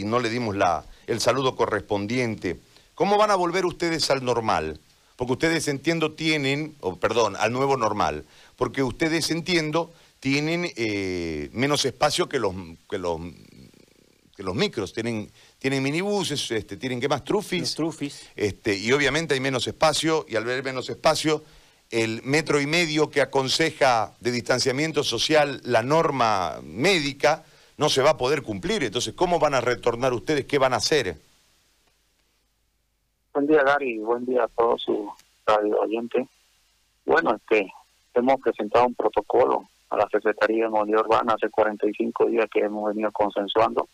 y no le dimos la, el saludo correspondiente. ¿Cómo van a volver ustedes al normal? Porque ustedes, entiendo, tienen, o perdón, al nuevo normal, porque ustedes, entiendo, tienen eh, menos espacio que los, que los, que los micros, tienen, tienen minibuses, este, tienen, ¿qué más? Trufis. Trufis. Este, y obviamente hay menos espacio, y al ver menos espacio, el metro y medio que aconseja de distanciamiento social la norma médica no se va a poder cumplir. Entonces, ¿cómo van a retornar ustedes? ¿Qué van a hacer? Buen día, Gary. Buen día a todos sus radio oyentes. Bueno, este, hemos presentado un protocolo a la Secretaría de Movilidad Urbana hace 45 días que hemos venido consensuando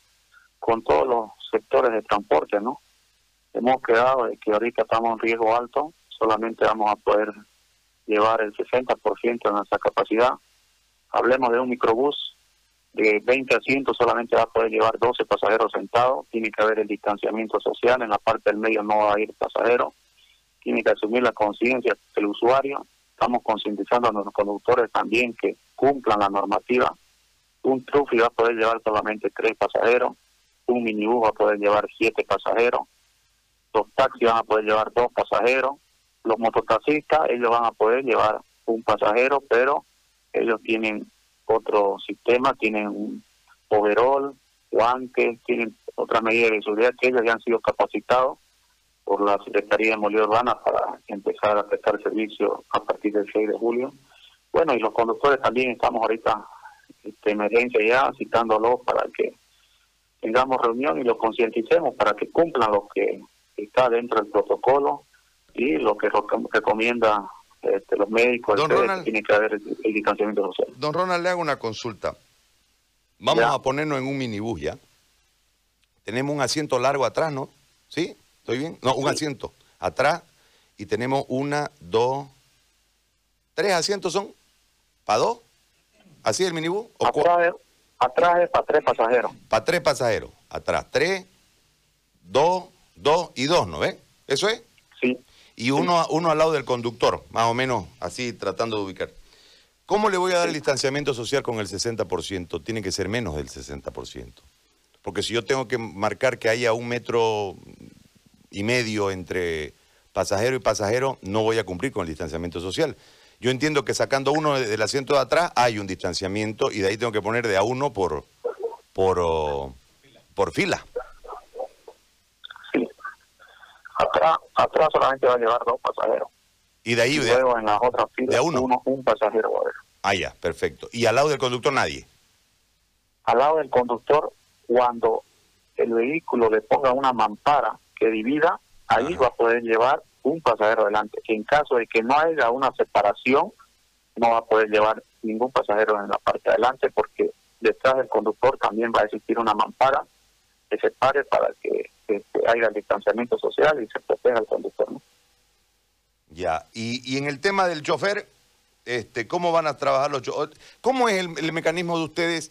con todos los sectores de transporte, ¿no? Hemos quedado de que ahorita estamos en riesgo alto, solamente vamos a poder llevar el 60% de nuestra capacidad. Hablemos de un microbús de 20 asientos, solamente va a poder llevar 12 pasajeros sentados, tiene que haber el distanciamiento social, en la parte del medio no va a ir pasajero, tiene que asumir la conciencia del usuario, estamos concientizando a los conductores también que cumplan la normativa, un trufi va a poder llevar solamente 3 pasajeros, un minibús va a poder llevar 7 pasajeros, los taxis van a poder llevar 2 pasajeros, los mototaxistas ellos van a poder llevar un pasajero, pero ellos tienen otro sistema, tienen un overall, guantes, tienen otra medida de seguridad que ellos ya han sido capacitados por la Secretaría de Movilidad Urbana para empezar a prestar servicio a partir del 6 de julio. Bueno, y los conductores también estamos ahorita de emergencia ya citándolos para que tengamos reunión y los concienticemos para que cumplan lo que está dentro del protocolo y lo que recomienda este, los médicos, Don Ronald, tiene que haber el, distanciamiento social. Don Ronald, le hago una consulta. Vamos a ponernos en un minibús ya. Tenemos un asiento largo atrás, ¿no? ¿Sí? ¿Estoy bien? No, un asiento atrás y tenemos una, dos, tres asientos son para dos. ¿Así el minibús? atrás, atrás es para tres pasajeros. Para tres pasajeros. Atrás tres, dos, dos y dos, ¿no ves? ¿Eso es? Sí y uno, uno al lado del conductor, más o menos así tratando de ubicar. ¿Cómo le voy a dar el distanciamiento social con el 60%? Tiene que ser menos del 60%. Porque si yo tengo que marcar que haya un metro y medio entre pasajero y pasajero, no voy a cumplir con el distanciamiento social. Yo entiendo que sacando uno del asiento de atrás hay un distanciamiento y de ahí tengo que poner de a uno por, por, oh, por fila. Atrás, atrás solamente va a llevar dos pasajeros. Y de ahí, y luego en las otras filas, de uno. un pasajero va a haber. Ah, ya, perfecto. ¿Y al lado del conductor nadie? Al lado del conductor, cuando el vehículo le ponga una mampara que divida, ahí va a poder llevar un pasajero adelante. en caso de que no haya una separación, no va a poder llevar ningún pasajero en la parte de adelante porque detrás del conductor también va a existir una mampara que separe para que que, haya distanciamiento social y se proteja al conductor. Ya, y, y en el tema del chofer, este, ¿cómo van a trabajar los choferes? ¿Cómo es el, mecanismo de ustedes?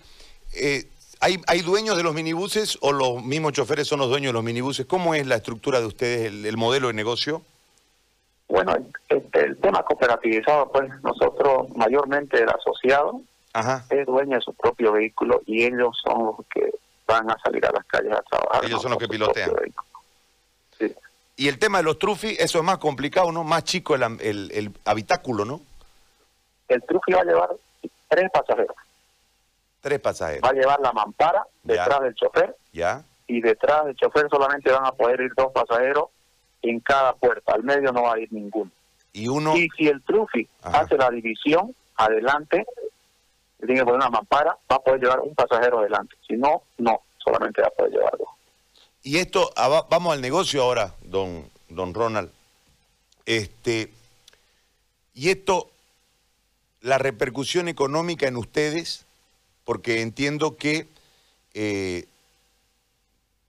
Eh, ¿hay, ¿Hay dueños de los minibuses o los mismos choferes son los dueños de los minibuses? ¿Cómo es la estructura de ustedes, el, modelo de negocio? Bueno, este, el tema cooperativizado, pues nosotros mayormente el asociado es dueño de su propio vehículo y ellos son los que van a salir a las calles a trabajar. Ellos son los que pilotean. Y el tema de los trufis, eso es más complicado, ¿no? Más chico el, el, habitáculo, ¿no? El trufi va a llevar tres pasajeros. Tres pasajeros. Va a llevar la mampara detrás del chofer. Ya. Y detrás del chofer solamente van a poder ir dos pasajeros en cada puerta. Al medio no va a ir ninguno. Y uno. Y si el trufi hace la división, adelante, tiene que poner una mampara, va a poder llevar un pasajero adelante. Si no, no, solamente va a poder llevar dos. Y esto, ah, vamos al negocio ahora, don, don Ronald. Este, y esto, la repercusión económica en ustedes, porque entiendo que eh,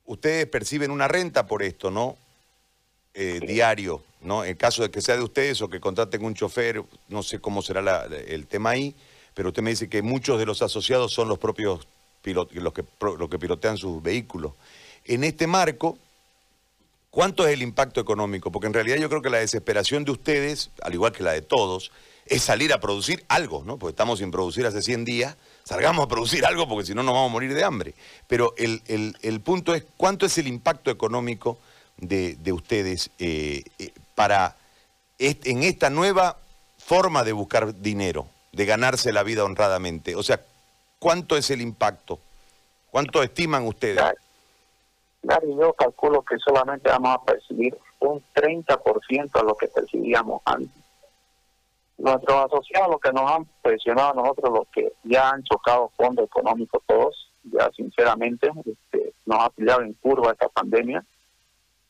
ustedes perciben una renta por esto, ¿no? Eh, diario, ¿no? En caso de que sea de ustedes o que contraten un chofer, no sé cómo será el tema ahí pero usted me dice que muchos de los asociados son los propios pilotos, los que, pilotean sus vehículos. En este marco, ¿cuánto es el impacto económico? Porque en realidad yo creo que la desesperación de ustedes, al igual que la de todos, es salir a producir algo, ¿no? Porque estamos sin producir hace 100 días, salgamos a producir algo porque si no nos vamos a morir de hambre. Pero el, el, punto es, ¿cuánto es el impacto económico de, ustedes eh, eh, para en esta nueva forma de buscar dinero, de ganarse la vida honradamente? O sea, ¿cuánto es el impacto? ¿Cuánto estiman ustedes? Gary, yo calculo que solamente vamos a percibir un 30% de lo que percibíamos antes. Nuestros asociados, los que nos han presionado a nosotros, los que ya han chocado fondo económico todos, ya sinceramente este, nos ha pillado en curva esta pandemia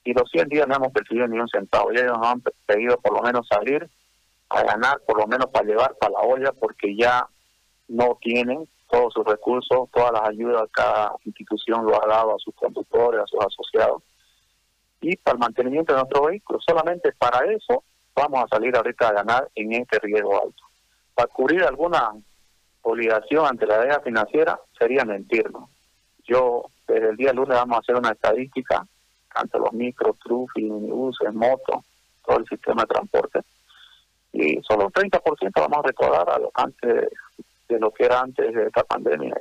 y los 100 días no hemos percibido ni un centavo. Ya ellos nos han pedido por lo menos salir a ganar, por lo menos para llevar para la olla, porque ya no tienen todos sus recursos, todas las ayudas, cada institución lo ha dado a sus conductores, a sus asociados. Y para el mantenimiento de nuestro vehículo, solamente para eso vamos a salir ahorita a ganar en este riesgo alto. Para cubrir alguna obligación ante la deuda financiera sería mentirnos. Yo, desde el día lunes vamos a hacer una estadística ante los micro, trufi, minibuses, motos, todo el sistema de transporte. Y solo un 30% vamos a recordar a lo, antes de lo que era antes de esta pandemia.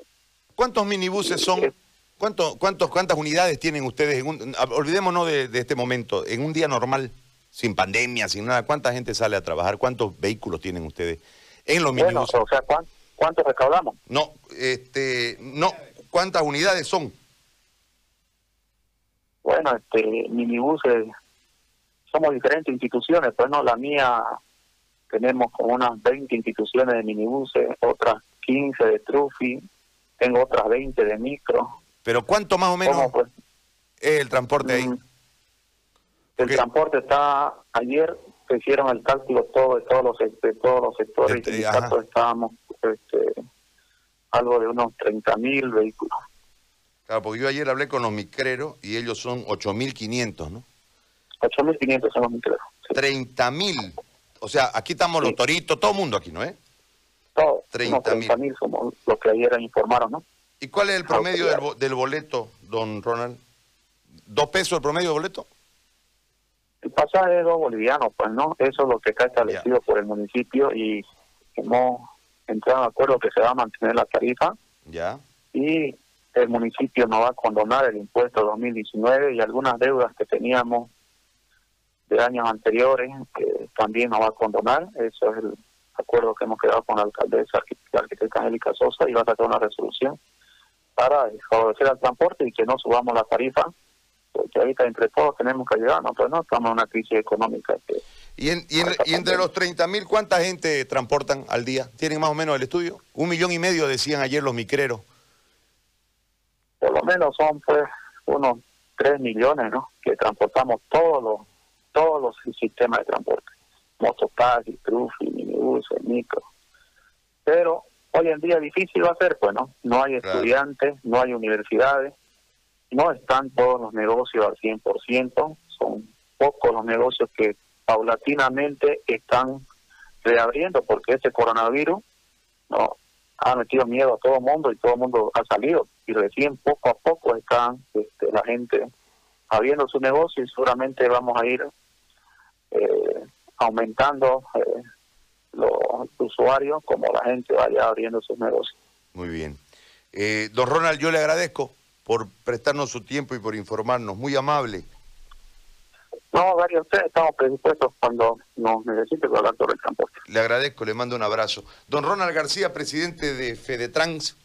¿Cuántos minibuses son? ¿Cuánto, cuántos, ¿Cuántas unidades tienen ustedes? En olvidémonos de, este momento. En un día normal, sin pandemia, sin nada, ¿cuánta gente sale a trabajar? ¿Cuántos vehículos tienen ustedes en los minibuses? O sea, ¿cuántos recaudamos? No, este, no. ¿Cuántas unidades son? Bueno, este, minibuses, somos diferentes instituciones, pues no, la mía tenemos como unas 20 instituciones de minibuses, otras 15 de trufi, tengo otras 20 de micro. ¿Pero cuánto más o menos pues? es el transporte ahí? Mm, el transporte está, ayer se hicieron el cálculo todo de todos los, de todos los sectores este, y estábamos este, algo de unos 30 mil vehículos. Claro, porque yo ayer hablé con los micreros y ellos son 8.500, ¿no? 8.500 son los micreros. Sí. 30.000. O sea, aquí estamos los toritos, todo el mundo aquí, ¿no es? Todo. 30 mil somos los que ayer informaron, ¿no? ¿Y cuál es el promedio del, boleto, don Ronald? ¿Dos pesos el promedio del boleto? El pasaje es dos bolivianos, pues, ¿no? Eso es lo que está establecido por el municipio y hemos entrado en acuerdo que se va a mantener la tarifa. Ya. Y el municipio no va a condonar el impuesto 2019 y algunas deudas que teníamos de años anteriores que también nos va a condonar. Eso es el acuerdo que hemos quedado con la alcaldesa, la arquitecta Angélica Sosa, y va a sacar una resolución para favorecer al transporte y que no subamos la tarifa, porque ahorita entre todos tenemos que ayudarnos, pero no estamos en una crisis económica. ¿Y, y, entre los 30 mil, cuánta gente transportan al día? ¿Tienen más o menos el estudio? Un millón y medio decían ayer los micreros. Por lo menos son pues unos 3 millones, ¿no? Que transportamos todos los todos los sistemas de transporte, mototaxi, trufi, minibus, micro. Pero hoy en día difícil va a ser, pues, ¿no? No hay estudiantes, no hay universidades, no están todos los negocios al 100%, son pocos los negocios que paulatinamente están reabriendo porque ese coronavirus no ha metido miedo a todo el mundo y todo el mundo ha salido y recién poco a poco están este, la gente abriendo su negocio y seguramente vamos a ir eh, aumentando eh, los usuarios como la gente vaya abriendo sus negocios. Muy bien. Eh, don Ronald, yo le agradezco por prestarnos su tiempo y por informarnos. Muy amable. No, varios ustedes estamos predispuestos cuando nos necesite hablar sobre el transporte. Le agradezco, le mando un abrazo. Don Ronald García, presidente de Fedetrans.